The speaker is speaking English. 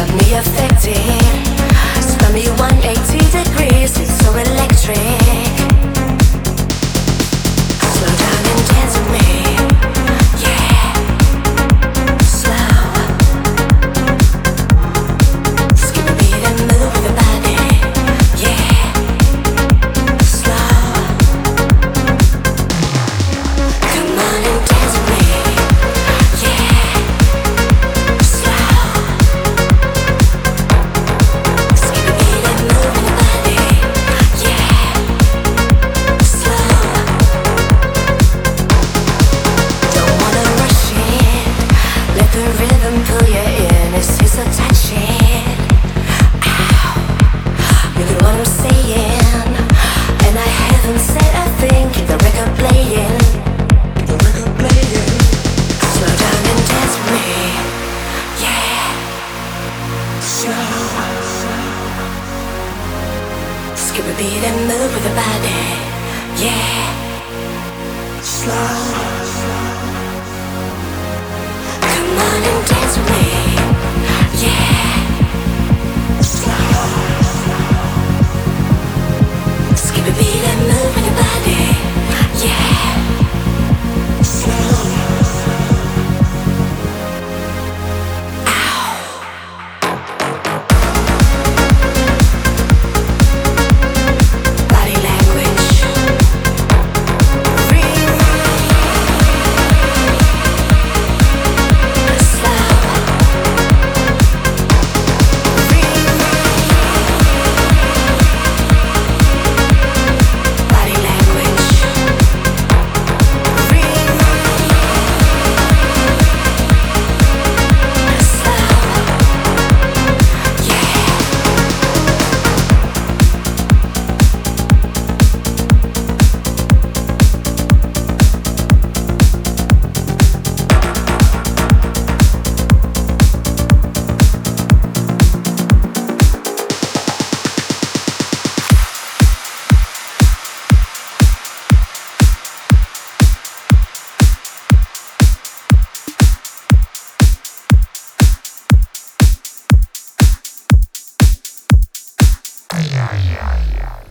Got me affected. Spun me 180 the rhythm pull you in. It's just a touch it. Ow. What I'm saying? And I haven't said a thing. Keep the record playing. The record playing. Slow down and dance with me. Yeah. Slow. Skip a beat and move with the body. Yeah. Slow. Yeah, yeah, yeah.